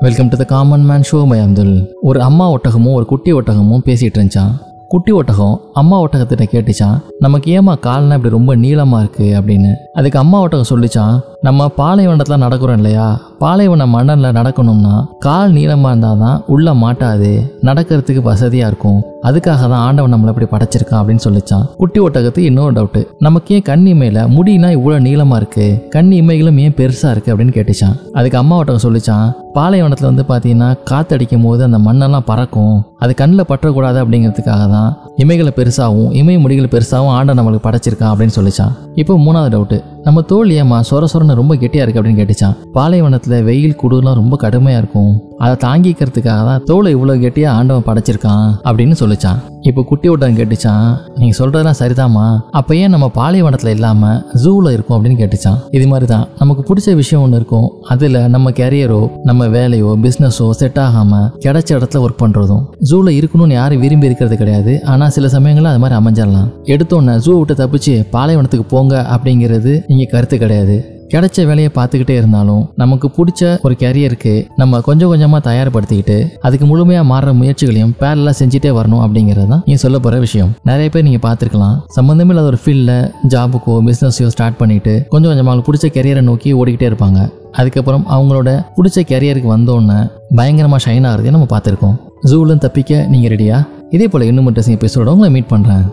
Welcome to the common man show by Abdul ஒரு அம்மா ஒட்டகமும் ஒரு குட்டி ஒட்டகமும் பேசிகிட்டு இருந்துச்சான் குட்டி ஒட்டகம் அம்மா ஒட்டகத்திட்ட கேட்டுச்சான் நமக்கு ஏமா கால்னா இப்படி ரொம்ப நீளமா இருக்கு? அப்படின்னு. அதுக்கு அம்மா ஒட்டகம் சொல்லிச்சான் நம்ம பாலைவனத்தில் நடக்கிறோம் இல்லையா? பாலைவன மணல்ல நடக்கணும்னா கால் நீளமா இருந்தாதான் உள்ள மாட்டாது நடக்கிறதுக்கு வசதியா இருக்கும். அதுக்காக தான் ஆண்டவன் நம்மளை இப்படி படைச்சிருக்கான் அப்படின்னு சொல்லிச்சான். குட்டி ஒட்டகத்துக்கு இன்னொரு டவுட்டு நமக்கு ஏன் கண் இமையில முடினா இவ்வளோ நீளமா இருக்கு? கண் இமைகளும் ஏன் பெருசா இருக்கு? அப்படின்னு கேட்டுச்சான். அதுக்கு அம்மா ஒட்டகம் சொல்லிச்சான் பாலைவனத்தில் வந்து பார்த்தீங்கன்னா காத்தடிக்கும் போது அந்த மண்ணெல்லாம் பறக்கும். அது கண்ணில் பற்றக்கூடாது அப்படிங்கிறதுக்காக தான் இமைகளை பெருசாகவும் இமய முடிகள் பெருசாகவும் ஆண்டை நம்மளுக்கு படைச்சிருக்கான் அப்படின்னு சொல்லிச்சான். இப்போ மூணாவது டவுட்டு நம்ம தோல் ஏமா சொர சொரன்னு ரொம்ப கெட்டியா இருக்கு அப்படின்னு கேட்டுச்சான். பாலைவனத்துல வெயில் குடூர்லாம் ரொம்ப கடுமையா இருக்கும். அதை தாங்கிக்கிறதுக்காக தான் தோலை இவ்வளவு கெட்டியா ஆண்டவன் படைச்சிருக்கான் அப்படின்னு சொல்லிச்சான். இப்போ குட்டி ஓட்டம் கேட்டுச்சான் நீங்க சொல்றதெல்லாம் சரிதாம்மா. அப்ப ஏன் நம்ம பாலைவனத்துல இல்லாம ஜூல இருக்கும்? அப்படின்னு கேட்டுச்சான். இது மாதிரி தான் நமக்கு பிடிச்ச விஷயம் ஒன்று இருக்கும். அதுல நம்ம கேரியரோ நம்ம வேலையோ பிசினஸோ செட் ஆகாம கிடைச்ச இடத்துல ஒர்க் பண்றதும். ஜூல இருக்கணும்னு யாரும் விரும்பி இருக்கிறது கிடையாது. ஆனா சில சமயங்களில் அது மாதிரி அமைஞ்சிடலாம். எடுத்தோன்னே ஜூ விட்டு தப்பிச்சு பாலைவனத்துக்கு போங்க அப்படிங்கிறது இங்கே கருத்து கிடையாது. கிடைச்ச வேலையை பார்த்துக்கிட்டே இருந்தாலும் நமக்கு பிடிச்ச ஒரு கேரியருக்கு நம்ம கொஞ்சம் கொஞ்சமாக தயார்படுத்திக்கிட்டு அதுக்கு முழுமையாக மாறுற முயற்சிகளையும் பேரலாக செஞ்சுட்டே வரணும் அப்படிங்கிறது தான் நீ சொல்ல போகிற விஷயம். நிறைய பேர் நீங்கள் பார்த்துருக்கலாம். சம்மந்தமே இல்லாத ஒரு ஃபீல்டில் ஜாபுக்கோ பிஸ்னஸையோ ஸ்டார்ட் பண்ணிட்டு கொஞ்சம் கொஞ்சமாக அவங்களுக்கு பிடிச்ச கெரியரை நோக்கி ஓடிக்கிட்டே இருப்பாங்க. அதுக்கப்புறம் அவங்களோட பிடிச்ச கேரியருக்கு வந்தோடனே பயங்கரமாக ஷைன் ஆகிறதையும் நம்ம பார்த்துருக்கோம். ஜூலும் தப்பிக்க நீங்கள் ரெடியா இதே போல் இன்னும் மட்டும் எபிசோட உங்களை மீட் பண்ணுறேன்